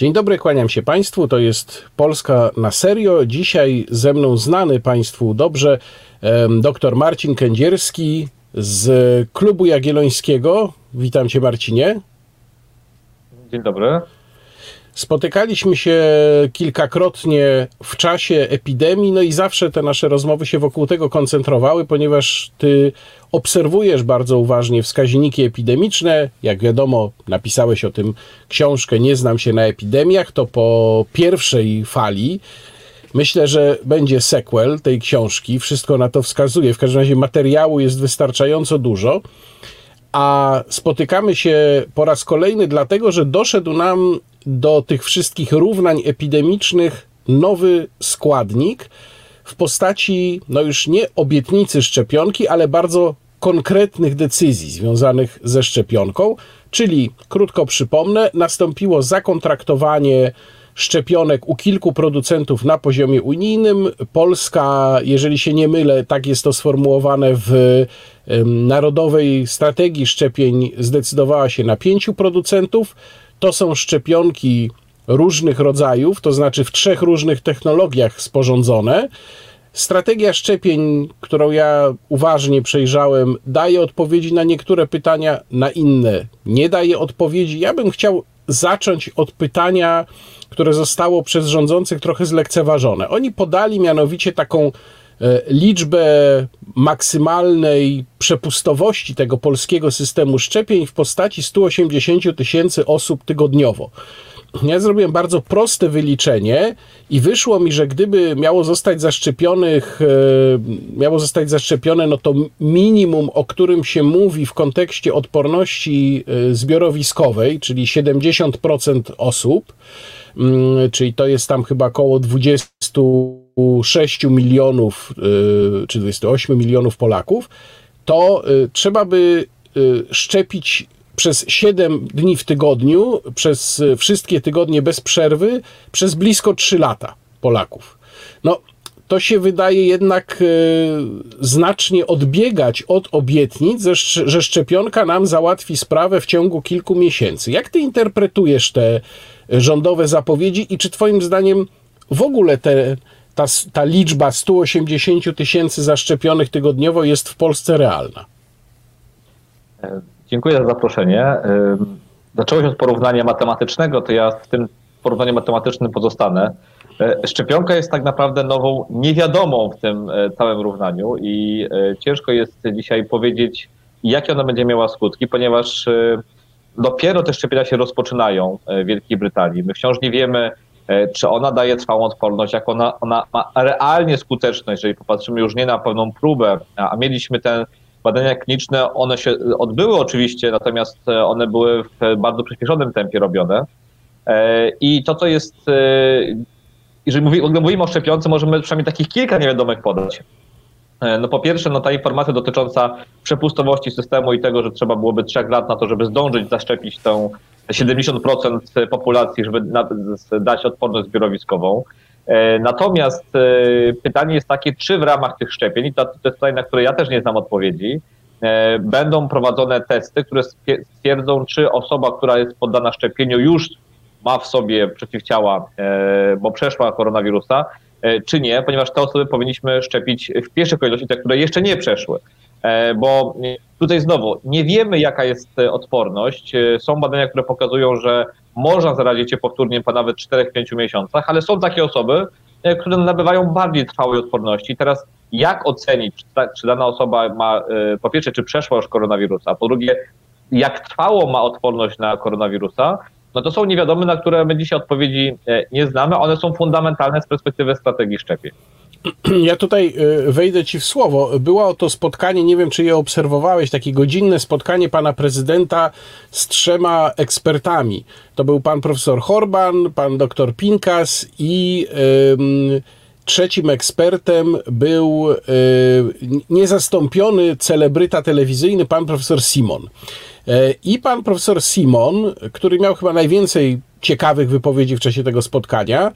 Dzień dobry, kłaniam się Państwu. To jest Polska na serio. Dzisiaj ze mną znany Państwu dobrze dr Marcin Kędzierski z Klubu Jagiellońskiego. Witam Cię, Marcinie. Dzień dobry. Spotykaliśmy się kilkakrotnie w czasie epidemii, no i zawsze te nasze rozmowy się wokół tego koncentrowały, ponieważ ty obserwujesz bardzo uważnie wskaźniki epidemiczne. Jak wiadomo, napisałeś o tym książkę Nie znam się na epidemiach, to po pierwszej fali. Myślę, że będzie sequel tej książki. Wszystko na to wskazuje. W każdym razie materiału jest wystarczająco dużo. A spotykamy się po raz kolejny, dlatego że doszedł nam do tych wszystkich równań epidemicznych nowy składnik w postaci, no już nie obietnicy szczepionki, ale bardzo konkretnych decyzji związanych ze szczepionką. Czyli, krótko przypomnę, nastąpiło zakontraktowanie szczepionek u kilku producentów na poziomie unijnym. Polska, jeżeli się nie mylę, tak jest to sformułowane w Narodowej Strategii Szczepień, zdecydowała się na pięciu producentów. To są szczepionki różnych rodzajów, to znaczy w trzech różnych technologiach sporządzone. Strategia szczepień, którą ja uważnie przejrzałem, daje odpowiedzi na niektóre pytania, na inne nie daje odpowiedzi. Ja bym chciał zacząć od pytania, które zostało przez rządzących trochę zlekceważone. Oni podali mianowicie taką liczbę maksymalnej przepustowości tego polskiego systemu szczepień w postaci 180 tysięcy osób tygodniowo. Ja zrobiłem bardzo proste wyliczenie i wyszło mi, że gdyby miało zostać zaszczepionych, e, miało zostać zaszczepione, no to minimum, o którym się mówi w kontekście odporności e, zbiorowiskowej, czyli 70% osób, mm, czyli to jest tam chyba około 26 milionów e, czy 28 milionów Polaków, to trzeba by szczepić przez 7 dni w tygodniu, przez wszystkie tygodnie bez przerwy, przez blisko 3 lata Polaków. No, to się wydaje jednak znacznie odbiegać od obietnic, że szczepionka nam załatwi sprawę w ciągu kilku miesięcy. Jak ty interpretujesz te rządowe zapowiedzi i czy twoim zdaniem w ogóle te, ta, ta liczba 180 tysięcy zaszczepionych tygodniowo jest w Polsce realna? E, Dziękuję za zaproszenie. Zacząłeś od porównania matematycznego, to ja w tym porównaniu matematycznym pozostanę. E, szczepionka jest tak naprawdę nową niewiadomą w tym e, całym równaniu i e, ciężko jest dzisiaj powiedzieć, jakie ona będzie miała skutki, ponieważ dopiero te szczepienia się rozpoczynają w Wielkiej Brytanii. My wciąż nie wiemy, czy ona daje trwałą odporność, jak ona, ona ma realnie skuteczność, jeżeli popatrzymy już nie na pewną próbę, a mieliśmy ten badania kliniczne, one się odbyły oczywiście, natomiast e, one były w bardzo przyspieszonym tempie robione. E, I to, co jest, e, jeżeli mówimy o szczepionce, możemy przynajmniej takich kilka niewiadomych podać. No po pierwsze, no ta informacja dotycząca przepustowości systemu i tego, że trzeba byłoby trzech lat na to, żeby zdążyć zaszczepić tę 70% populacji, żeby dać odporność zbiorowiskową. E, natomiast e, pytanie jest takie, czy w ramach tych szczepień, i to, to jest pytanie, na które ja też nie znam odpowiedzi, e, będą prowadzone testy, które stwierdzą, czy osoba, która jest poddana szczepieniu, już ma w sobie przeciwciała, bo przeszła koronawirusa, czy nie, ponieważ te osoby powinniśmy szczepić w pierwszej kolejności, te, które jeszcze nie przeszły. Bo tutaj znowu nie wiemy, jaka jest odporność. Są badania, które pokazują, że można zarazić się powtórnie po nawet 4-5 miesiącach, ale są takie osoby, e, które nabywają bardziej trwałej odporności. Teraz jak ocenić, czy, ta, czy dana osoba ma, e, po pierwsze, czy przeszła już koronawirusa, po drugie, jak trwało ma odporność na koronawirusa, no to są niewiadome, na które my dzisiaj odpowiedzi e, nie znamy. One są fundamentalne z perspektywy strategii szczepień. Ja tutaj y, wejdę ci w słowo. Było to spotkanie, nie wiem czy je obserwowałeś, takie godzinne spotkanie pana prezydenta z trzema ekspertami. To był pan profesor Horban, pan doktor Pinkas i trzecim ekspertem był y, niezastąpiony celebryta telewizyjny pan profesor Simon. E, I pan profesor Simon, który miał chyba najwięcej ciekawych wypowiedzi w czasie tego spotkania.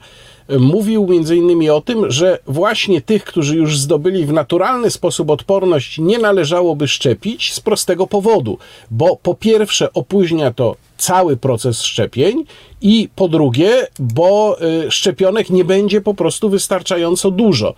Mówił między innymi o tym, że właśnie tych, którzy już zdobyli w naturalny sposób odporność, nie należałoby szczepić z prostego powodu, bo po pierwsze opóźnia to cały proces szczepień i po drugie, bo y, szczepionek nie będzie po prostu wystarczająco dużo.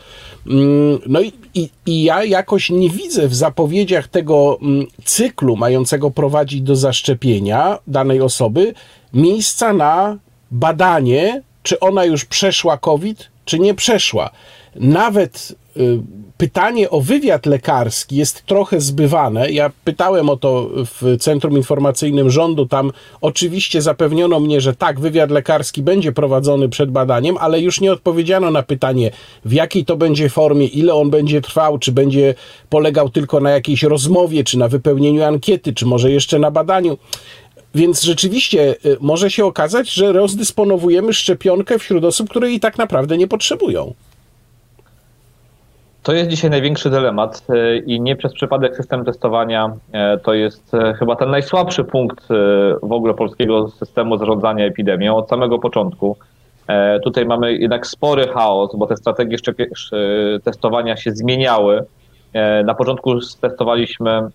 Mm, no i, i, i ja jakoś nie widzę w zapowiedziach tego mm, cyklu mającego prowadzić do zaszczepienia danej osoby miejsca na badanie, czy ona już przeszła COVID, czy nie przeszła. Nawet y, pytanie o wywiad lekarski jest trochę zbywane. Ja pytałem o to w Centrum Informacyjnym Rządu. Tam oczywiście zapewniono mnie, że tak, wywiad lekarski będzie prowadzony przed badaniem, ale już nie odpowiedziano na pytanie, w jakiej to będzie formie, ile on będzie trwał, czy będzie polegał tylko na jakiejś rozmowie, czy na wypełnieniu ankiety, czy może jeszcze na badaniu. Więc rzeczywiście y, może się okazać, że rozdysponowujemy szczepionkę wśród osób, które jej tak naprawdę nie potrzebują. To jest dzisiaj największy dylemat y, i nie przez przypadek system testowania y, to jest chyba ten najsłabszy punkt w ogóle polskiego systemu zarządzania epidemią od samego początku. Tutaj mamy jednak spory chaos, bo te strategie testowania się zmieniały. Na początku testowaliśmy E,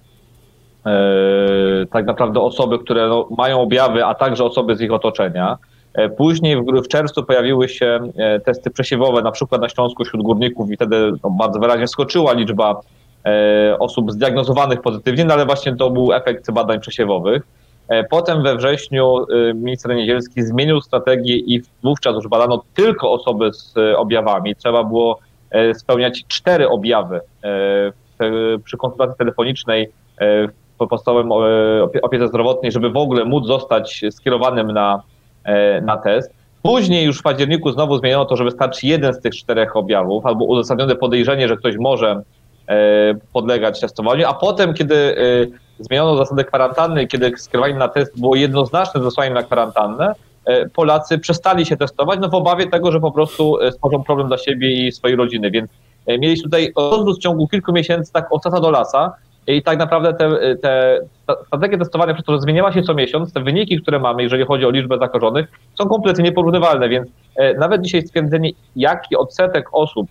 tak naprawdę osoby, które no, mają objawy, a także osoby z ich otoczenia. E, później w, w czerwcu pojawiły się e, testy przesiewowe, na przykład na Śląsku wśród górników i wtedy no, bardzo wyraźnie skoczyła liczba osób zdiagnozowanych pozytywnie, no ale właśnie to był efekt badań przesiewowych. Potem we wrześniu minister Niedzielski zmienił strategię i wówczas już badano tylko osoby z objawami. Trzeba było spełniać cztery objawy przy konsultacji telefonicznej podstawowym opiece zdrowotnej, żeby w ogóle móc zostać skierowanym na, e, na test. Później już w październiku znowu zmieniono to, że wystarczy jeden z tych czterech objawów albo uzasadnione podejrzenie, że ktoś może e, podlegać testowaniu, a potem, kiedy e, zmieniono zasadę kwarantanny, kiedy skierowanie na test było jednoznaczne z zesłaniem na kwarantannę, Polacy przestali się testować no w obawie tego, że po prostu stworzą problem dla siebie i swojej rodziny, więc mieliśmy tutaj rozwój w ciągu kilku miesięcy tak od sasa do lasa, i tak naprawdę te, te strategie testowania, przez to, że zmieniała się co miesiąc, te wyniki, które mamy, jeżeli chodzi o liczbę zakażonych, są kompletnie nieporównywalne, więc e, nawet dzisiaj stwierdzenie, jaki odsetek osób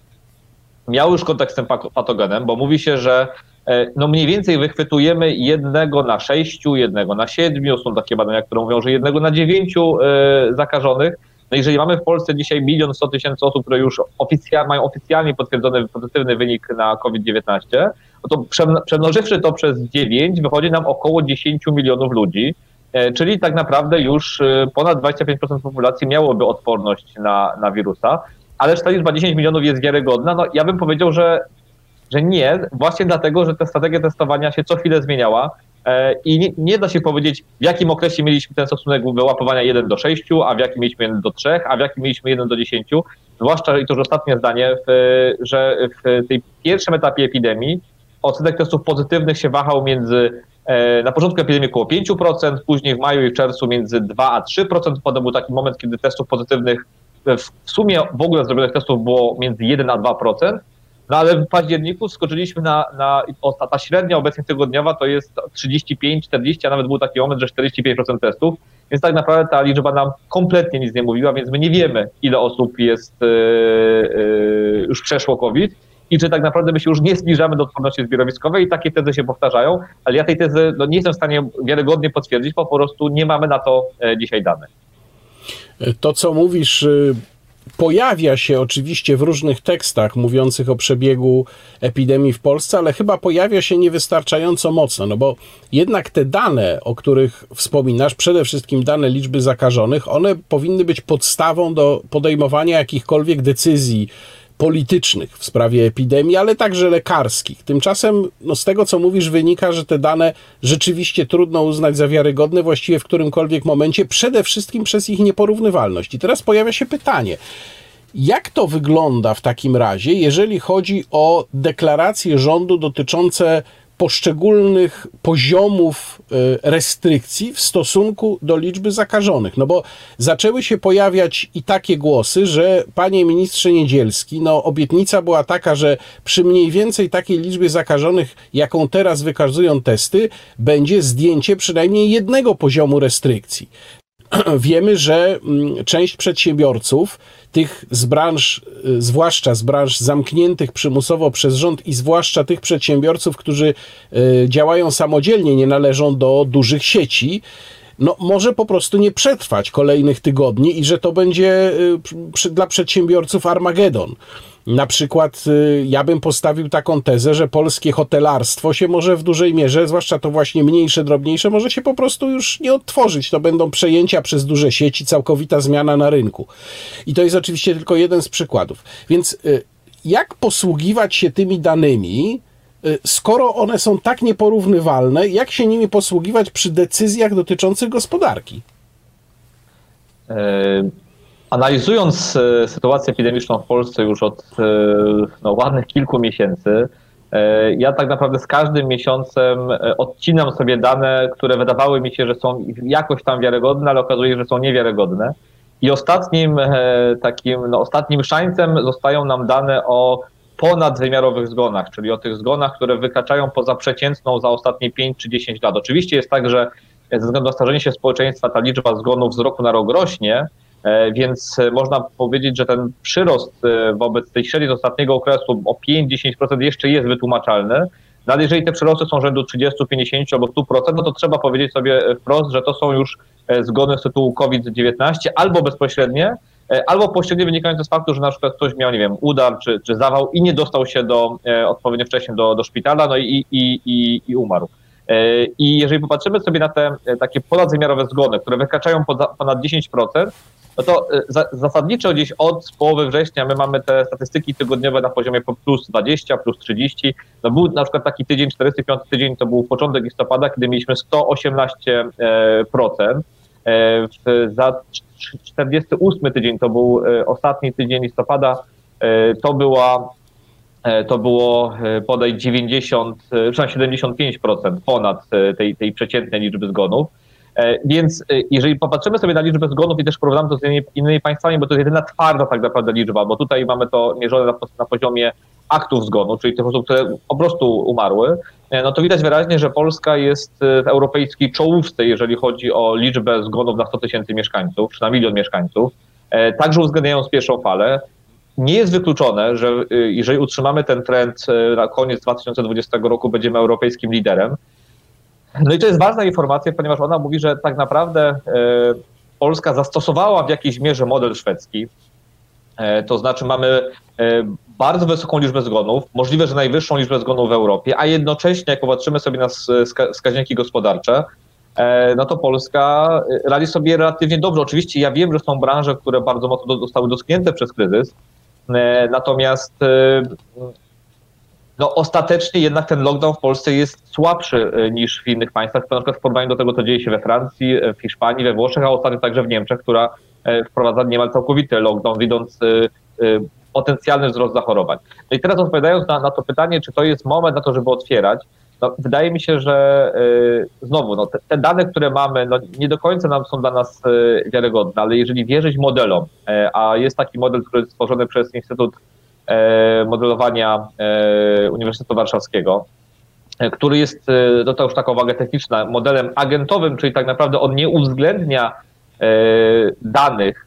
miał już kontakt z tym patogenem, bo mówi się, że e, no mniej więcej wychwytujemy jednego na sześciu, jednego na siedmiu, są takie badania, które mówią, że jednego na dziewięciu e, zakażonych, no jeżeli mamy w Polsce dzisiaj milion sto tysięcy osób, które już mają oficjalnie potwierdzony pozytywny wynik na COVID-19, no to przemnożywszy to przez 9 wychodzi nam około 10 milionów ludzi, e, czyli tak naprawdę już e, ponad 25% populacji miałoby odporność na, na wirusa, ale czy ta liczba 10 milionów jest wiarygodna? No ja bym powiedział, że, że nie, właśnie dlatego, że ta strategia testowania się co chwilę zmieniała. E, I nie, nie, da się powiedzieć, w jakim okresie mieliśmy ten stosunek wyłapywania 1 do 6, a w jakim mieliśmy 1 do 3, a w jakim mieliśmy 1 do 10. Zwłaszcza, i to już ostatnie zdanie, w, że w tej pierwszym etapie epidemii odsetek testów pozytywnych się wahał między e, na początku epidemii około 5%, później w maju i w czerwcu między 2 a 3%. Potem był taki moment, kiedy testów pozytywnych w sumie w ogóle zrobionych testów było między 1 a 2%. No ale w październiku skoczyliśmy na, na ta średnia obecnie tygodniowa to jest 35, 40, a nawet był taki moment, że 45% testów, więc tak naprawdę ta liczba nam kompletnie nic nie mówiła, więc my nie wiemy, ile osób jest, yy, yy, już przeszło COVID i czy tak naprawdę my się już nie zbliżamy do odporności zbiorowiskowej i takie tezy się powtarzają, ale ja tej tezy no, nie jestem w stanie wiarygodnie potwierdzić, bo po prostu nie mamy na to e, dzisiaj danych. To, co mówisz, y, pojawia się oczywiście w różnych tekstach mówiących o przebiegu epidemii w Polsce, ale chyba pojawia się niewystarczająco mocno, no bo jednak te dane, o których wspominasz, przede wszystkim dane liczby zakażonych, one powinny być podstawą do podejmowania jakichkolwiek decyzji politycznych w sprawie epidemii, ale także lekarskich. Tymczasem no z tego, co mówisz, wynika, że te dane rzeczywiście trudno uznać za wiarygodne właściwie w którymkolwiek momencie, przede wszystkim przez ich nieporównywalność. I teraz pojawia się pytanie. Jak to wygląda w takim razie, jeżeli chodzi o deklaracje rządu dotyczące poszczególnych poziomów e, restrykcji w stosunku do liczby zakażonych. No bo zaczęły się pojawiać i takie głosy, że panie ministrze Niedzielski, no obietnica była taka, że przy mniej więcej takiej liczbie zakażonych, jaką teraz wykazują testy, będzie zdjęcie przynajmniej jednego poziomu restrykcji. wiemy, że mm, część przedsiębiorców, tych z branż, y, zwłaszcza z branż zamkniętych przymusowo przez rząd i zwłaszcza tych przedsiębiorców, którzy y, działają samodzielnie, nie należą do dużych sieci, no, może po prostu nie przetrwać kolejnych tygodni i że to będzie dla przedsiębiorców Armagedon. Na przykład y, ja bym postawił taką tezę, że polskie hotelarstwo się może w dużej mierze, zwłaszcza to właśnie mniejsze, drobniejsze, może się po prostu już nie odtworzyć. To będą przejęcia przez duże sieci, całkowita zmiana na rynku. I to jest oczywiście tylko jeden z przykładów. Więc y, jak posługiwać się tymi danymi, y, skoro one są tak nieporównywalne, jak się nimi posługiwać przy decyzjach dotyczących gospodarki? Analizując e, sytuację epidemiczną w Polsce już od e, no, ładnych kilku miesięcy, e, ja tak naprawdę z każdym miesiącem odcinam sobie dane, które wydawały mi się, że są jakoś tam wiarygodne, ale okazuje się, że są niewiarygodne. I ostatnim takim, no, ostatnim szańcem zostają nam dane o ponadwymiarowych zgonach, czyli o tych zgonach, które wykraczają poza przeciętną za ostatnie 5 czy 10 lat. Oczywiście jest tak, że ze względu na starzenie się społeczeństwa ta liczba zgonów z roku na rok rośnie, więc e, można powiedzieć, że ten przyrost e, wobec tej średniej z ostatniego okresu o 5-10% jeszcze jest wytłumaczalny. No ale jeżeli te przyrosty są rzędu 30, 50 albo 100%, no to trzeba powiedzieć sobie wprost, że to są już zgony z tytułu COVID-19 albo bezpośrednie, albo pośrednie wynikające z faktu, że na przykład ktoś miał, nie wiem, udar czy, czy zawał i nie dostał się do, odpowiednio wcześnie do, do szpitala, no i, i, i, i umarł. I jeżeli popatrzymy sobie na te takie ponadwymiarowe zgony, które wykraczają ponad 10%, no to y, zasadniczo gdzieś od połowy września my mamy te statystyki tygodniowe na poziomie plus 20, plus 30. No był na przykład taki tydzień, 45 tydzień, to był początek listopada, kiedy mieliśmy 118%. E, za 48 tydzień, to był e, ostatni tydzień listopada, e, to była to było podaj 90, przynajmniej 75% ponad tej, tej przeciętnej liczby zgonów. E, więc e, jeżeli popatrzymy sobie na liczbę zgonów i też porównamy to z innymi, państwami, bo to jest jedyna twarda tak naprawdę liczba, bo tutaj mamy to mierzone na, na poziomie aktów zgonu, czyli tych osób, które po prostu umarły, e, no to widać wyraźnie, że Polska jest w europejskiej czołówce, jeżeli chodzi o liczbę zgonów na 100 tysięcy mieszkańców, czy na milion mieszkańców, także uwzględniając pierwszą falę. Nie jest wykluczone, że jeżeli utrzymamy ten trend na koniec 2020 roku, będziemy europejskim liderem. No i to jest ważna informacja, ponieważ ona mówi, że tak naprawdę e, Polska zastosowała w jakiejś mierze model szwedzki. E, to znaczy mamy e, bardzo wysoką liczbę zgonów, możliwe, że najwyższą liczbę zgonów w Europie, a jednocześnie jak popatrzymy sobie na wskaźniki gospodarcze, no to Polska radzi sobie relatywnie dobrze. Oczywiście ja wiem, że są branże, które bardzo mocno zostały dotknięte przez kryzys, natomiast no ostatecznie jednak ten lockdown w Polsce jest słabszy e, niż w innych państwach, na przykład w porównaniu do tego, co dzieje się we Francji, e, w Hiszpanii, we Włoszech, a ostatnio także w Niemczech, która e, wprowadza niemal całkowity lockdown, widząc potencjalny wzrost zachorowań. No i teraz odpowiadając na, na to pytanie, czy to jest moment na to, żeby otwierać, no, wydaje mi się, że znowu no, te, te, dane, które mamy, no, nie do końca nam są dla nas wiarygodne, ale jeżeli wierzyć modelom, a jest taki model, który jest stworzony przez Instytut modelowania e, Uniwersytetu Warszawskiego, e, który jest, no to już taka uwaga techniczna, modelem agentowym, czyli tak naprawdę on nie uwzględnia danych,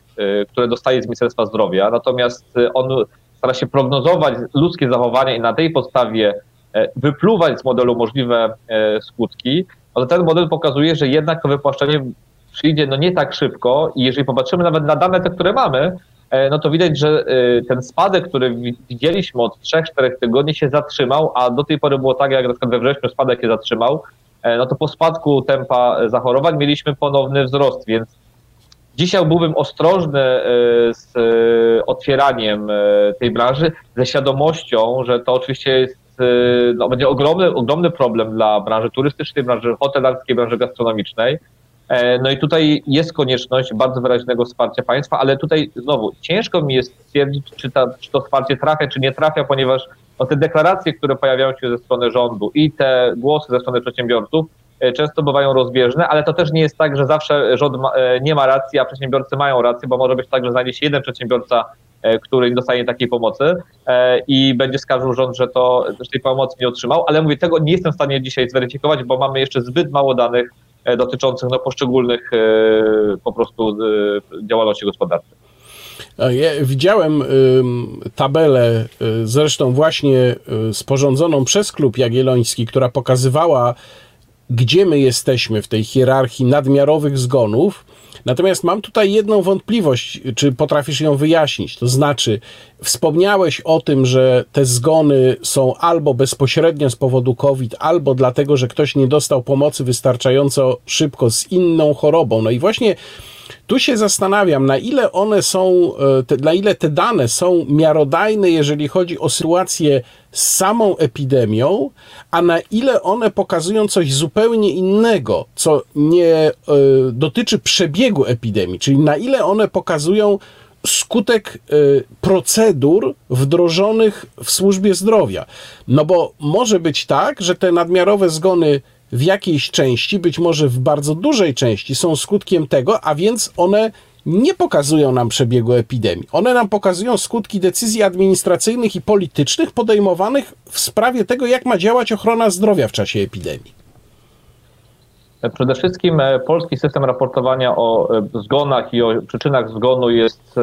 które dostaje z Ministerstwa Zdrowia, natomiast on stara się prognozować ludzkie zachowania i na tej podstawie wypluwać z modelu możliwe skutki, ale ten model pokazuje, że jednak to wypłaszczenie przyjdzie no nie tak szybko i jeżeli popatrzymy nawet na dane te, które mamy, E, no to widać, że e, ten spadek, który widzieliśmy od 3-4 tygodni się zatrzymał, a do tej pory było tak, jak na przykład we wrześniu spadek się zatrzymał, e, no to po spadku tempa zachorowań mieliśmy ponowny wzrost, więc dzisiaj byłbym ostrożny z otwieraniem tej branży ze świadomością, że to oczywiście jest, no, będzie ogromny, ogromny problem dla branży turystycznej, branży hotelarskiej, branży gastronomicznej, E, no i tutaj jest konieczność bardzo wyraźnego wsparcia państwa, ale tutaj znowu ciężko mi jest stwierdzić, czy, ta, czy to wsparcie trafia, czy nie trafia, ponieważ no, te deklaracje, które pojawiają się ze strony rządu i te głosy ze strony przedsiębiorców e, często bywają rozbieżne, ale to też nie jest tak, że zawsze rząd ma, e, nie ma racji, a przedsiębiorcy mają rację, bo może być tak, że znajdzie się jeden przedsiębiorca, który nie dostanie takiej pomocy i będzie skarżył rząd, że to że tej pomocy nie otrzymał, ale mówię, tego nie jestem w stanie dzisiaj zweryfikować, bo mamy jeszcze zbyt mało danych dotyczących no, poszczególnych po prostu działalności gospodarczych. Ja widziałem tabelę, zresztą właśnie sporządzoną przez Klub Jagielloński, która pokazywała, gdzie my jesteśmy w tej hierarchii nadmiarowych zgonów. Natomiast mam tutaj jedną wątpliwość, czy potrafisz ją wyjaśnić. To znaczy, wspomniałeś o tym, że te zgony są albo bezpośrednio z powodu COVID, albo dlatego, że ktoś nie dostał pomocy wystarczająco szybko z inną chorobą. No i właśnie tu się zastanawiam, na ile one są, e, te, na ile te dane są miarodajne, jeżeli chodzi o sytuację z samą epidemią, a na ile one pokazują coś zupełnie innego, co nie y, dotyczy przebiegu epidemii, czyli na ile one pokazują skutek y, procedur wdrożonych w służbie zdrowia. No bo może być tak, że te nadmiarowe zgony w jakiejś części, być może w bardzo dużej części, są skutkiem tego, a więc one nie pokazują nam przebiegu epidemii. One nam pokazują skutki decyzji administracyjnych i politycznych podejmowanych w sprawie tego, jak ma działać ochrona zdrowia w czasie epidemii. Przede wszystkim e, polski system raportowania o e, zgonach i o przyczynach zgonu jest,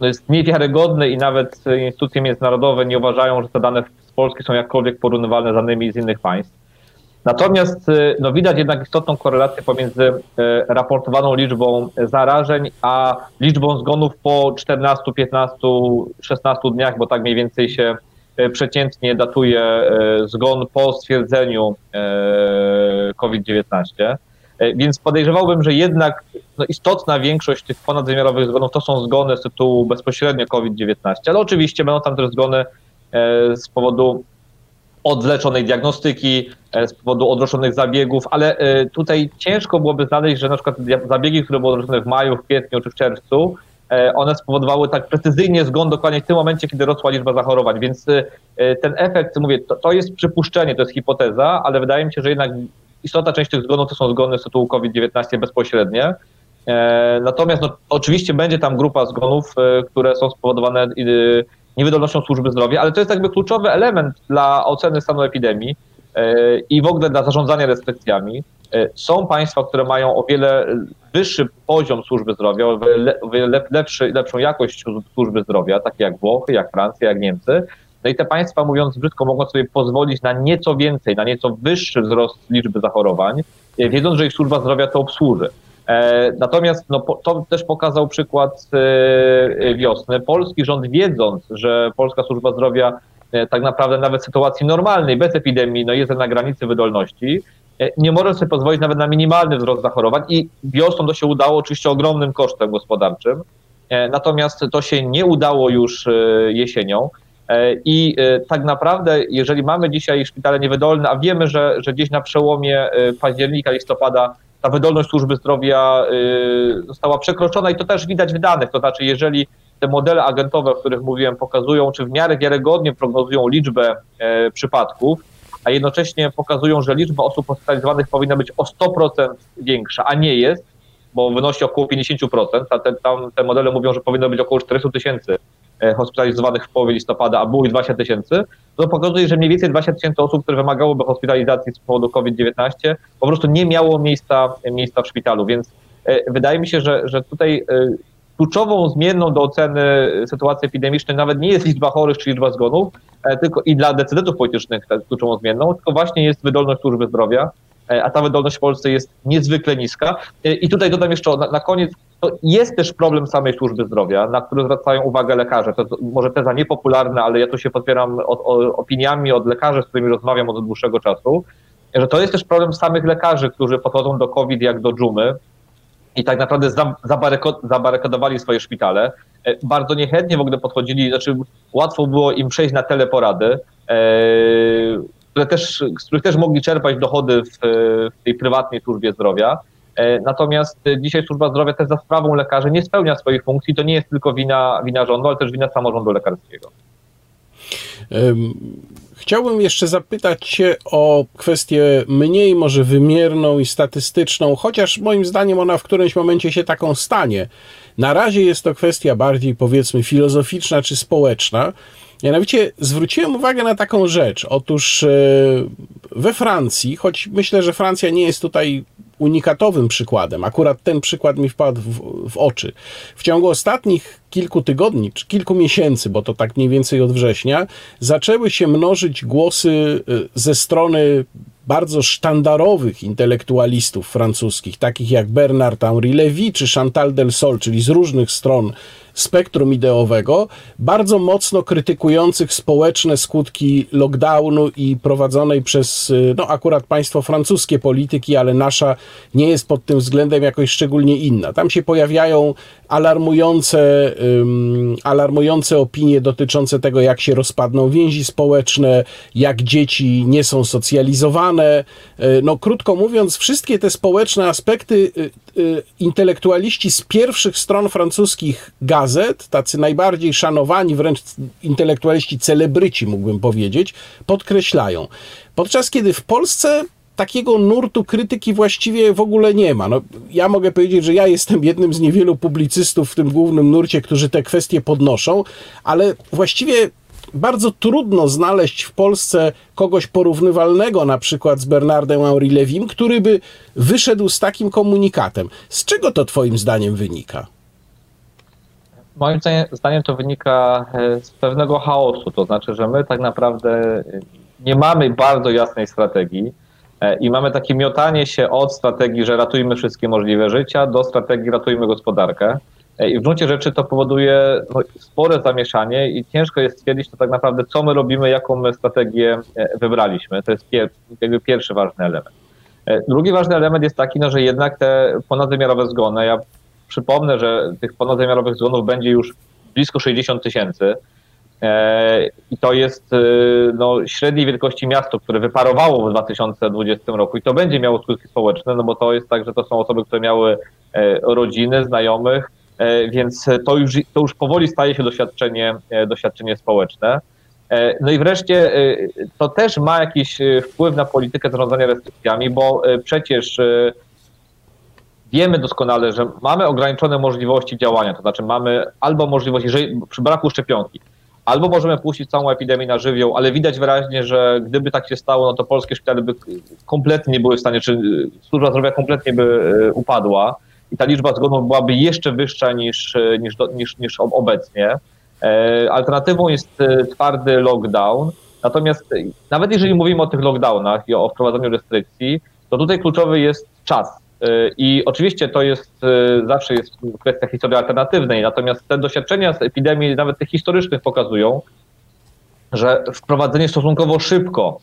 e, jest niewiarygodny i nawet instytucje międzynarodowe nie uważają, że te dane z Polski są jakkolwiek porównywalne z danymi z innych państw. Natomiast y, no, widać jednak istotną korelację pomiędzy y, raportowaną liczbą zarażeń, a liczbą zgonów po 14, 15, 16 dniach, bo tak mniej więcej się y, przeciętnie datuje zgon po stwierdzeniu COVID-19. Więc podejrzewałbym, że jednak no, istotna większość tych ponadwymiarowych zgonów to są zgony z tytułu bezpośrednio COVID-19, ale oczywiście będą tam też zgony z powodu odleczonej diagnostyki, e, z powodu odroczonych zabiegów, ale e, tutaj ciężko byłoby znaleźć, że na przykład zabiegi, które były odroczone w maju, w kwietniu czy w czerwcu, e, one spowodowały tak precyzyjnie zgon dokładnie w tym momencie, kiedy rosła liczba zachorowań. Więc ten efekt, mówię, to, to jest przypuszczenie, to jest hipoteza, ale wydaje mi się, że jednak istotna część tych zgonów to są zgony z tytułu COVID-19 bezpośrednie. Natomiast no, oczywiście będzie tam grupa zgonów, które są spowodowane niewydolnością służby zdrowia, ale to jest jakby kluczowy element dla oceny stanu epidemii e, i w ogóle dla zarządzania restrykcjami. E, są państwa, które mają o wiele wyższy poziom służby zdrowia, o wiele lepszy, lepszą jakość służby zdrowia, takie jak Włochy, jak Francja, jak Niemcy. No i te państwa, mówiąc brzydko, mogą sobie pozwolić na nieco więcej, na nieco wyższy wzrost liczby zachorowań, e, wiedząc, że ich służba zdrowia to obsłuży. E, natomiast no, to też pokazał przykład e, wiosny. Polski rząd, wiedząc, że Polska Służba Zdrowia e, tak naprawdę nawet w sytuacji normalnej, bez epidemii, no jest na granicy wydolności, nie może sobie pozwolić nawet na minimalny wzrost zachorowań i wiosną to się udało oczywiście ogromnym kosztem gospodarczym. Natomiast to się nie udało już jesienią. I tak naprawdę, jeżeli mamy dzisiaj szpitale niewydolne, a wiemy, że, że gdzieś na przełomie października, listopada ta wydolność służby zdrowia y, została przekroczona i to też widać w danych. To znaczy, jeżeli te modele agentowe, o których mówiłem, pokazują, czy w miarę wiarygodnie prognozują liczbę e, przypadków, a jednocześnie pokazują, że liczba osób hospitalizowanych powinna być o 100% większa, a nie jest, bo wynosi około 50%, a te, tam, te modele mówią, że powinno być około 400 tysięcy hospitalizowanych w połowie listopada, a było ich 20 tysięcy, to pokazuje, że mniej więcej 20 tysięcy osób, które wymagałyby hospitalizacji z powodu COVID-19, po prostu nie miało miejsca, miejsca w szpitalu. Więc e, wydaje mi się, że, że tutaj e, kluczową zmienną do oceny sytuacji epidemicznej nawet nie jest liczba chorych czy liczba zgonów, tylko i dla decydentów politycznych kluczową zmienną, tylko właśnie jest wydolność służby zdrowia, a ta wydolność w Polsce jest niezwykle niska. I tutaj dodam jeszcze na, na koniec, to jest też problem samej służby zdrowia, na który zwracają uwagę lekarze. To, może teza niepopularna, ale ja tu się podpieram od, opiniami od lekarzy, z którymi rozmawiam od dłuższego czasu, że to jest też problem samych lekarzy, którzy podchodzą do COVID jak do dżumy i tak naprawdę zabarykadowali swoje szpitale. E, bardzo niechętnie w ogóle podchodzili, znaczy łatwo było im przejść na teleporady, e, które też, z których też mogli czerpać dochody w, w tej prywatnej służbie zdrowia. E, natomiast dzisiaj służba zdrowia też za sprawą lekarzy nie spełnia swoich funkcji. To nie jest tylko wina, wina rządu, ale też wina samorządu lekarskiego. Chciałbym jeszcze zapytać Cię o kwestię mniej może wymierną i statystyczną, chociaż moim zdaniem ona w którymś momencie się taką stanie. Na razie jest to kwestia bardziej powiedzmy filozoficzna czy społeczna. Mianowicie zwróciłem uwagę na taką rzecz. Otóż e, we Francji, choć myślę, że Francja nie jest tutaj unikatowym przykładem. Akurat ten przykład mi wpadł w, w oczy. W ciągu ostatnich kilku tygodni, czy kilku miesięcy, bo to tak mniej więcej od września, zaczęły się mnożyć głosy y, ze strony bardzo sztandarowych intelektualistów francuskich, takich jak Bernard-Henri Lévy czy Chantal Delsol, czyli z różnych stron spektrum ideowego, bardzo mocno krytykujących społeczne skutki lockdownu i prowadzonej przez, y, no akurat państwo francuskie polityki, ale nasza nie jest pod tym względem jakoś szczególnie inna. Tam się pojawiają alarmujące, um, alarmujące opinie dotyczące tego, jak się rozpadną więzi społeczne, jak dzieci nie są socjalizowane. Y, no krótko mówiąc, wszystkie te społeczne aspekty y, intelektualiści z pierwszych stron francuskich gazet, tacy najbardziej szanowani, wręcz intelektualiści celebryci, mógłbym powiedzieć, podkreślają. Podczas kiedy w Polsce takiego nurtu krytyki właściwie w ogóle nie ma. No, ja mogę powiedzieć, że ja jestem jednym z niewielu publicystów w tym głównym nurcie, którzy te kwestie podnoszą, ale właściwie bardzo trudno znaleźć w Polsce kogoś porównywalnego na przykład z Bernardem Henri Levim, który by wyszedł z takim komunikatem. Z czego to twoim zdaniem wynika? Moim zdaniem to wynika e, z pewnego chaosu, to znaczy, że my tak naprawdę nie mamy bardzo jasnej strategii e, i mamy takie miotanie się od strategii, że ratujmy wszystkie możliwe życia, do strategii ratujmy gospodarkę. E, I w gruncie rzeczy to powoduje no, spore zamieszanie i ciężko jest stwierdzić to tak naprawdę, co my robimy, jaką my strategię wybraliśmy. To jest jakby pierwszy ważny element. Drugi ważny element jest taki, no, że jednak te ponadwymiarowe zgony, ja Przypomnę, że tych ponadzamiarowych zgonów będzie już blisko 60 tysięcy. E, I to jest e, no, średniej wielkości miasto, które wyparowało w 2020 roku i to będzie miało skutki społeczne, no bo to jest tak, że to są osoby, które miały e, rodziny, znajomych, więc to już, to już powoli staje się doświadczenie, doświadczenie społeczne. No i wreszcie to też ma jakiś wpływ na politykę zarządzania restrykcjami, bo przecież wiemy doskonale, że mamy ograniczone możliwości działania, to znaczy mamy albo możliwość, jeżeli przy braku szczepionki, albo możemy puścić całą epidemię na żywioł, ale widać wyraźnie, że gdyby tak się stało, no to polskie szpitale by kompletnie nie były w stanie, czy służba zdrowia kompletnie by e, upadła i ta liczba zgonów byłaby jeszcze wyższa niż, e, niż, niż, niż obecnie. E, alternatywą jest twardy lockdown, natomiast nawet jeżeli mówimy o tych lockdownach i o wprowadzaniu restrykcji, to tutaj kluczowy jest czas. I oczywiście to jest e, zawsze jest kwestia historii alternatywnej, natomiast te doświadczenia z epidemii, nawet tych historycznych, pokazują, że wprowadzenie stosunkowo szybko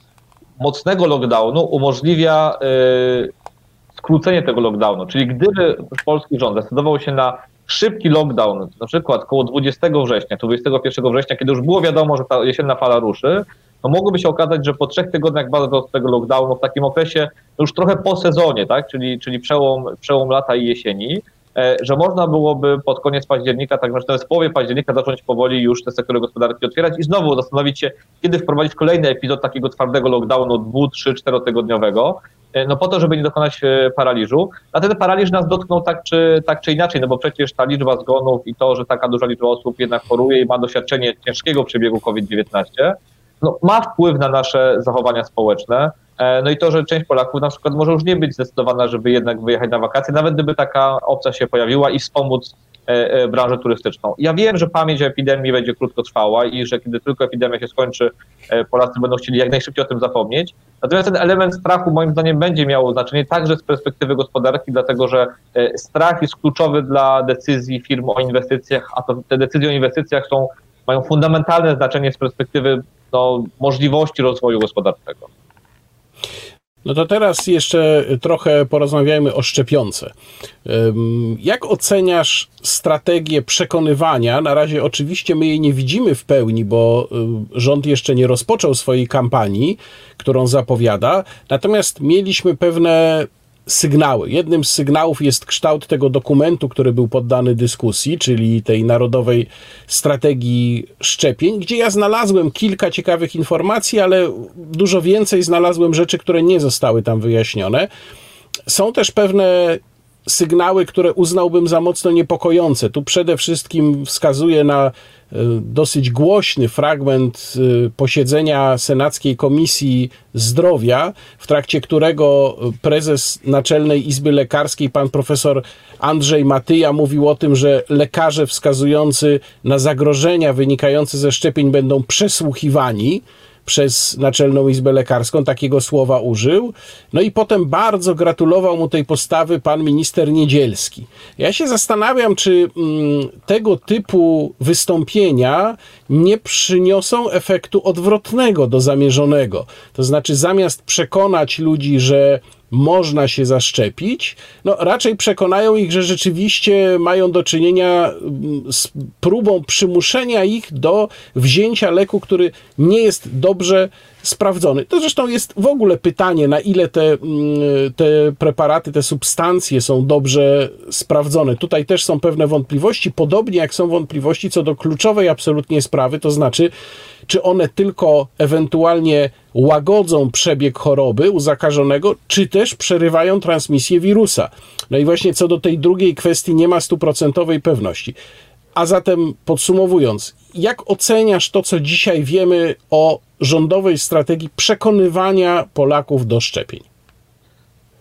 mocnego lockdownu umożliwia e, skrócenie tego lockdownu. Czyli gdyby polski rząd zdecydował się na szybki lockdown, na przykład koło 20 września, 21 września, kiedy już było wiadomo, że ta jesienna fala ruszy, to mogłoby się okazać, że po trzech tygodniach bardzo ostrego lockdownu, w takim okresie już trochę po sezonie, tak, czyli, czyli przełom, przełom lata i jesieni, że można byłoby pod koniec października, tak naprawdę w połowie października zacząć powoli już te sektory gospodarki otwierać i znowu zastanowić się, kiedy wprowadzić kolejny epizod takiego twardego lockdownu dwu, trzy, czterotygodniowego, e, no po to, żeby nie dokonać e, paraliżu. A ten paraliż nas dotknął tak czy, tak czy inaczej, no bo przecież ta liczba zgonów i to, że taka duża liczba osób jednak choruje i ma doświadczenie ciężkiego przebiegu COVID-19, no, ma wpływ na nasze zachowania społeczne. E, no i to, że część Polaków na przykład może już nie być zdecydowana, żeby jednak wyjechać na wakacje, nawet gdyby taka opcja się pojawiła i wspomóc e, e, branżę turystyczną. Ja wiem, że pamięć o epidemii będzie krótko trwała i że kiedy tylko epidemia się skończy, Polacy będą chcieli jak najszybciej o tym zapomnieć. Natomiast ten element strachu moim zdaniem będzie miał znaczenie także z perspektywy gospodarki, dlatego że strach jest kluczowy dla decyzji firm o inwestycjach, a to te decyzje o inwestycjach są, mają fundamentalne znaczenie z perspektywy no, możliwości rozwoju gospodarczego. No to teraz jeszcze trochę porozmawiajmy o szczepionce. Jak oceniasz strategię przekonywania? Na razie oczywiście my jej nie widzimy w pełni, bo rząd jeszcze nie rozpoczął swojej kampanii, którą zapowiada. Natomiast mieliśmy pewne sygnały. Jednym z sygnałów jest kształt tego dokumentu, który był poddany dyskusji, czyli tej narodowej strategii szczepień, gdzie ja znalazłem kilka ciekawych informacji, ale dużo więcej znalazłem rzeczy, które nie zostały tam wyjaśnione. Są też pewne sygnały, które uznałbym za mocno niepokojące. Tu przede wszystkim wskazuje na dosyć głośny fragment posiedzenia Senackiej Komisji Zdrowia, w trakcie którego prezes Naczelnej Izby Lekarskiej, pan profesor Andrzej Matyja, mówił o tym, że lekarze wskazujący na zagrożenia wynikające ze szczepień będą przesłuchiwani przez Naczelną Izbę Lekarską, takiego słowa użył. No i potem bardzo gratulował mu tej postawy pan minister Niedzielski. Ja się zastanawiam, czy mm, tego typu wystąpienia nie przyniosą efektu odwrotnego do zamierzonego. To znaczy, zamiast przekonać ludzi, że można się zaszczepić, no raczej przekonają ich, że rzeczywiście mają do czynienia mm, z próbą przymuszenia ich do wzięcia leku, który nie jest dobrze sprawdzony. To zresztą jest w ogóle pytanie, na ile te, mm, te preparaty, te substancje są dobrze sprawdzone. Tutaj też są pewne wątpliwości, podobnie jak są wątpliwości co do kluczowej absolutnie sprawy, to znaczy, czy one tylko ewentualnie łagodzą przebieg choroby u zakażonego, czy też przerywają transmisję wirusa. No i właśnie co do tej drugiej kwestii nie ma stuprocentowej pewności. A zatem podsumowując, jak oceniasz to, co dzisiaj wiemy o rządowej strategii przekonywania Polaków do szczepień?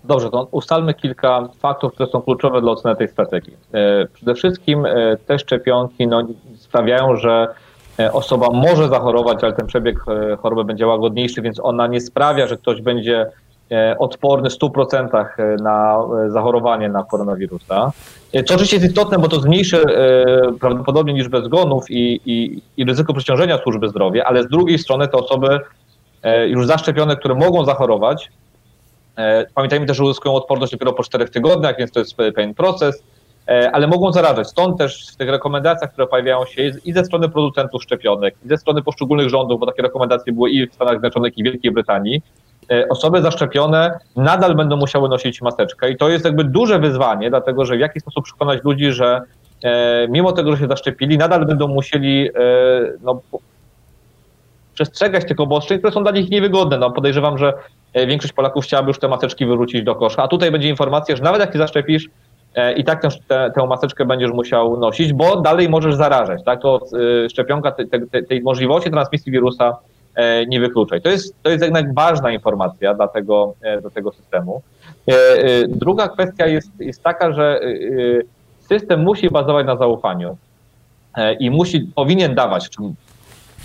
Dobrze, to ustalmy kilka faktów, które są kluczowe dla oceny tej strategii. E, przede wszystkim e, te szczepionki no, sprawiają, że osoba może zachorować, ale ten przebieg choroby będzie łagodniejszy, więc ona nie sprawia, że ktoś będzie E, odporny w 100% e, na e, zachorowanie na koronawirusa. To oczywiście jest istotne, bo to zmniejszy prawdopodobnie liczbę zgonów i, i, i ryzyko przeciążenia służby zdrowia, ale z drugiej strony te osoby już zaszczepione, które mogą zachorować, pamiętajmy też, że uzyskują odporność dopiero po 4 tygodniach, więc to jest pewien proces, ale mogą zarażać. Stąd też w tych rekomendacjach, które pojawiają się i ze strony producentów szczepionek, i ze strony poszczególnych rządów, bo takie rekomendacje były i w Stanach Zjednoczonych, i w Wielkiej Brytanii, E, osoby zaszczepione nadal będą musiały nosić maseczkę i to jest jakby duże wyzwanie, dlatego że w jaki sposób przekonać ludzi, że e, mimo tego, że się zaszczepili, nadal będą musieli e, no, przestrzegać tych obostrzeń, które są dla nich niewygodne. No, podejrzewam, że większość Polaków chciałaby już te maseczki wyrzucić do kosza, a tutaj będzie informacja, że nawet jak się zaszczepisz, i tak tę, tę maseczkę będziesz musiał nosić, bo dalej możesz zarażać. Tak? To szczepionka tej, tej, tej możliwości transmisji wirusa E, nie wykluczaj. To jest, to jest jednak ważna informacja dla tego, e, do tego systemu. E, druga kwestia jest, jest taka, że system musi bazować na zaufaniu i musi, powinien dawać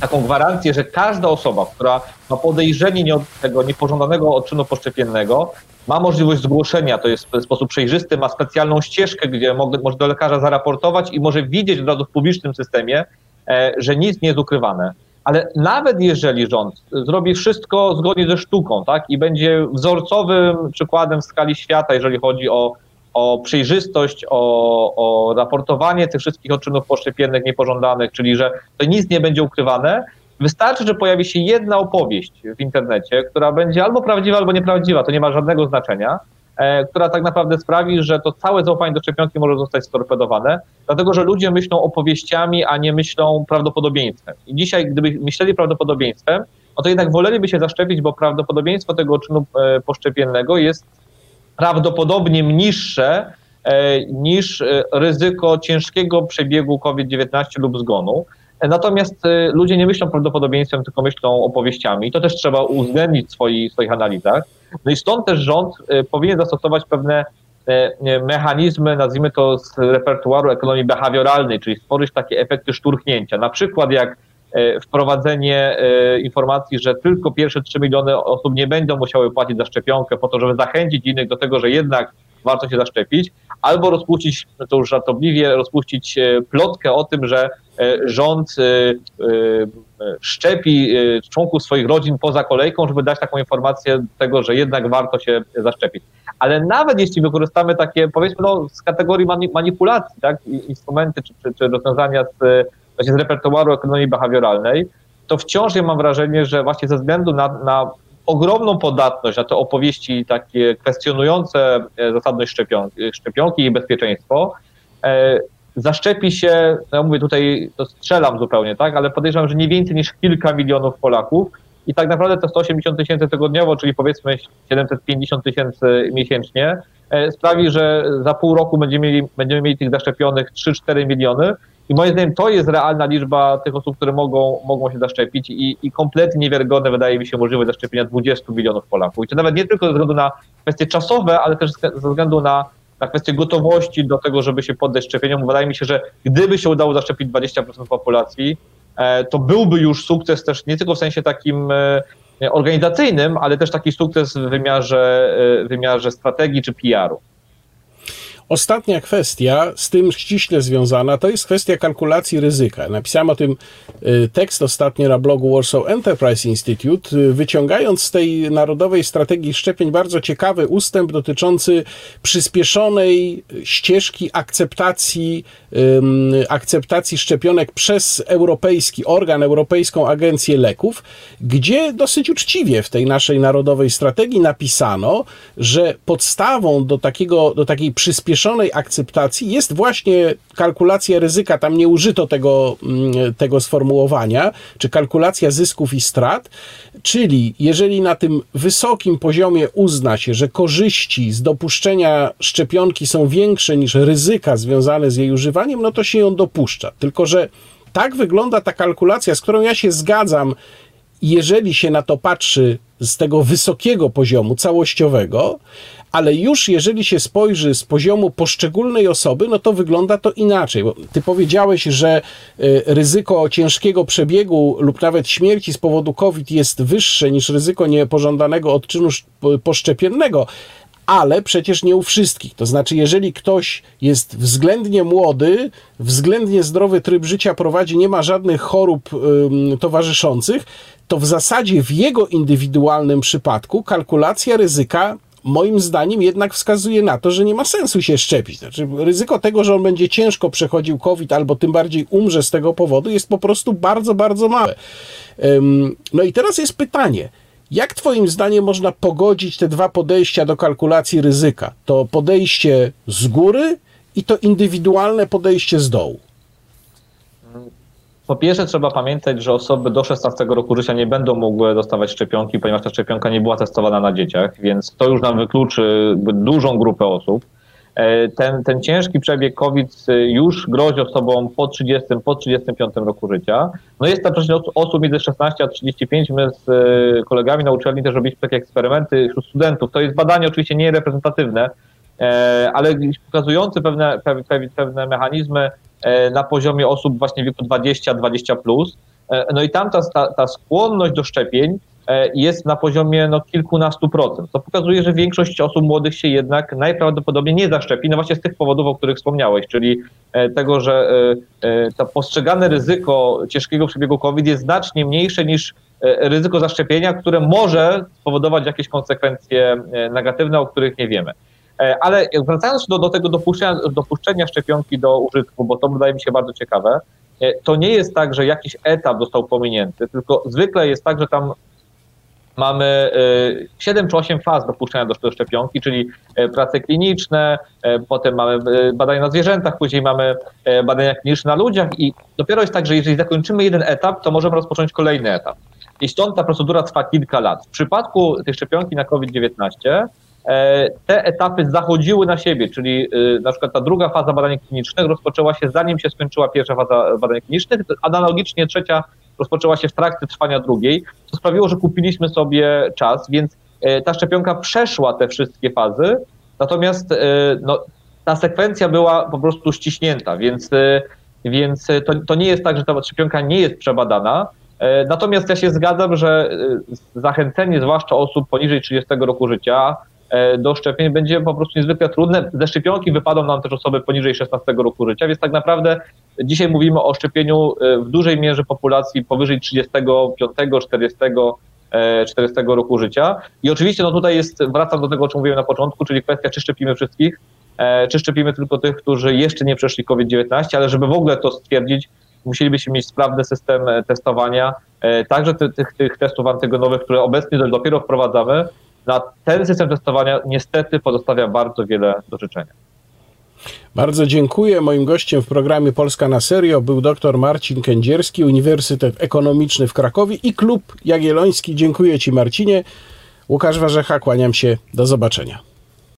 taką gwarancję, że każda osoba, która ma podejrzenie nie od tego niepożądanego odczynu poszczepiennego, ma możliwość zgłoszenia, to jest w sposób przejrzysty, ma specjalną ścieżkę, gdzie może do lekarza zaraportować i może widzieć od razu w publicznym systemie, że nic nie jest ukrywane. Ale nawet jeżeli rząd zrobi wszystko zgodnie ze sztuką, tak, i będzie wzorcowym przykładem w skali świata, jeżeli chodzi o, o przejrzystość, o, o raportowanie tych wszystkich odczynów poszczepiennych niepożądanych, czyli że to nic nie będzie ukrywane, wystarczy, że pojawi się jedna opowieść w internecie, która będzie albo prawdziwa, albo nieprawdziwa, to nie ma żadnego znaczenia, E, która tak naprawdę sprawi, że to całe zaufanie do szczepionki może zostać storpedowane, dlatego że ludzie myślą opowieściami, a nie myślą prawdopodobieństwem. I dzisiaj, gdyby myśleli prawdopodobieństwem, no to jednak woleliby się zaszczepić, bo prawdopodobieństwo tego czynu e, poszczepiennego jest prawdopodobnie niższe e, niż ryzyko ciężkiego przebiegu COVID-19 lub zgonu. Natomiast ludzie nie myślą prawdopodobieństwem, tylko myślą opowieściami. I to też trzeba uwzględnić w swoich, swoich analizach. No i stąd też rząd y, powinien zastosować pewne y, mechanizmy, nazwijmy to z repertuaru ekonomii behawioralnej, czyli stworzyć takie efekty szturchnięcia. Na przykład jak y, wprowadzenie informacji, że tylko pierwsze 3 miliony osób nie będą musiały płacić za szczepionkę po to, żeby zachęcić innych do tego, że jednak warto się zaszczepić, albo rozpuścić, to już żartobliwie, rozpuścić plotkę o tym, że rząd szczepi y, członków swoich rodzin poza kolejką, żeby dać taką informację tego, że jednak warto się zaszczepić. Ale nawet jeśli wykorzystamy takie, powiedzmy, no, z kategorii manipulacji, tak, instrumenty czy, czy, czy rozwiązania z, z repertuaru ekonomii behawioralnej, to wciąż ja mam wrażenie, że właśnie ze względu na, na ogromną podatność na te opowieści takie kwestionujące e, zasadność szczepionki, szczepionki i bezpieczeństwo, e, zaszczepi się, no ja mówię tutaj, to strzelam zupełnie, tak, ale podejrzewam, że nie więcej niż kilka milionów Polaków, i tak naprawdę te 180 tysięcy tygodniowo, czyli powiedzmy 750 tysięcy miesięcznie, e, sprawi, że za pół roku będziemy mieli, będziemy mieli tych zaszczepionych 3-4 miliony. I moim zdaniem to jest realna liczba tych osób, które mogą, mogą się zaszczepić i, i kompletnie niewiarygodne wydaje mi się możliwość zaszczepienia 20 milionów Polaków. I to nawet nie tylko ze względu na kwestie czasowe, ale też ze względu na, na kwestię gotowości do tego, żeby się poddać szczepieniom. Wydaje mi się, że gdyby się udało zaszczepić 20% populacji, E, to byłby już sukces też nie tylko w sensie takim e, organizacyjnym, ale też taki sukces w wymiarze, e, wymiarze strategii czy PR-u. Ostatnia kwestia, z tym ściśle związana, to jest kwestia kalkulacji ryzyka. Napisałem o tym y, tekst ostatnio na blogu Warsaw Enterprise Institute, y, wyciągając z tej narodowej strategii szczepień bardzo ciekawy ustęp dotyczący przyspieszonej ścieżki akceptacji, akceptacji szczepionek przez europejski organ, Europejską Agencję Leków, gdzie dosyć uczciwie w tej naszej narodowej strategii napisano, że podstawą do, takiego, do takiej przyspieszonej przyspieszonej akceptacji jest właśnie kalkulacja ryzyka, tam nie użyto tego, mm, tego sformułowania, czy kalkulacja zysków i strat, czyli jeżeli na tym wysokim poziomie uzna się, że korzyści z dopuszczenia szczepionki są większe niż ryzyka związane z jej używaniem, no to się ją dopuszcza. Tylko, że tak wygląda ta kalkulacja, z którą ja się zgadzam, jeżeli się na to patrzy z tego wysokiego poziomu całościowego, ale już jeżeli się spojrzy z poziomu poszczególnej osoby, no to wygląda to inaczej. Bo ty powiedziałeś, że y, ryzyko ciężkiego przebiegu lub nawet śmierci z powodu COVID jest wyższe niż ryzyko niepożądanego odczynu poszczepiennego ale przecież nie u wszystkich. To znaczy, jeżeli ktoś jest względnie młody, względnie zdrowy tryb życia prowadzi, nie ma żadnych chorób towarzyszących, to w zasadzie w jego indywidualnym przypadku kalkulacja ryzyka moim zdaniem jednak wskazuje na to, że nie ma sensu się szczepić. Znaczy, ryzyko tego, że on będzie ciężko przechodził COVID albo tym bardziej umrze z tego powodu, jest po prostu bardzo, bardzo małe. No i teraz jest pytanie. Jak Twoim zdaniem można pogodzić te dwa podejścia do kalkulacji ryzyka? To podejście z góry i to indywidualne podejście z dołu. Po pierwsze trzeba pamiętać, że osoby do 16 roku życia nie będą mogły dostawać szczepionki, ponieważ ta szczepionka nie była testowana na dzieciach, więc to już nam wykluczy dużą grupę osób. E, ten, ten ciężki przebieg COVID już grozi osobom po 30, po 35 roku życia. No jest tam przecież osób między 16 a 35. My z e, kolegami na uczelni też robiliśmy takie eksperymenty wśród studentów. To jest badanie oczywiście nie reprezentatywne, e, ale pokazujące pewne, pewne, pewne mechanizmy E, na poziomie osób właśnie wieku 20-20+. Plus. E, no i tam ta, ta skłonność do szczepień e, jest na poziomie no, kilkunastu procent. To pokazuje, że większość osób młodych się jednak najprawdopodobniej nie zaszczepi, no właśnie z tych powodów, o których wspomniałeś, czyli tego, że to postrzegane ryzyko ciężkiego przebiegu COVID jest znacznie mniejsze niż ryzyko zaszczepienia, które może spowodować jakieś konsekwencje negatywne, o których nie wiemy. E, ale wracając do, do tego dopuszczenia, dopuszczenia szczepionki do użytku, bo to wydaje mi się bardzo ciekawe, e, to nie jest tak, że jakiś etap został pominięty, tylko zwykle jest tak, że tam mamy 7 e, czy 8 faz dopuszczenia do szczepionki, czyli prace kliniczne, potem mamy badania na zwierzętach, później mamy badania kliniczne na ludziach i dopiero jest tak, że jeżeli zakończymy jeden etap, to możemy rozpocząć kolejny etap. I stąd ta procedura trwa kilka lat. W przypadku tej szczepionki na COVID-19 E, te etapy zachodziły na siebie, czyli e, na przykład ta druga faza badań klinicznych rozpoczęła się zanim się skończyła pierwsza faza badań klinicznych, analogicznie trzecia rozpoczęła się w trakcie trwania drugiej, co sprawiło, że kupiliśmy sobie czas, więc e, ta szczepionka przeszła te wszystkie fazy, natomiast no, ta sekwencja była po prostu ściśnięta, więc, więc to, to nie jest tak, że ta szczepionka nie jest przebadana, Natomiast ja się zgadzam, że zachęcenie zwłaszcza osób poniżej 30 roku życia, E, do szczepień będzie po prostu niezwykle trudne. Ze szczepionki wypadą nam też osoby poniżej 16 roku życia, więc tak naprawdę dzisiaj mówimy o szczepieniu e, w dużej mierze populacji powyżej 35, 40, 40 roku życia. I oczywiście no tutaj jest, wracam do tego, o czym mówiłem na początku, czyli kwestia, czy szczepimy wszystkich, e, czy szczepimy tylko tych, którzy jeszcze nie przeszli COVID-19, ale żeby w ogóle to stwierdzić, musielibyśmy mieć sprawny system testowania, także tych, tych testów antygenowych, które obecnie dopiero wprowadzamy, na ten system testowania niestety pozostawia bardzo wiele do życzenia. Bardzo dziękuję. Moim gościem w programie Polska na Serio był dr Marcin Kędzierski, Uniwersytet Ekonomiczny w Krakowie i Klub Jagielloński. Dziękuję Ci Marcinie. Łukasz Warzecha, kłaniam się. Do zobaczenia.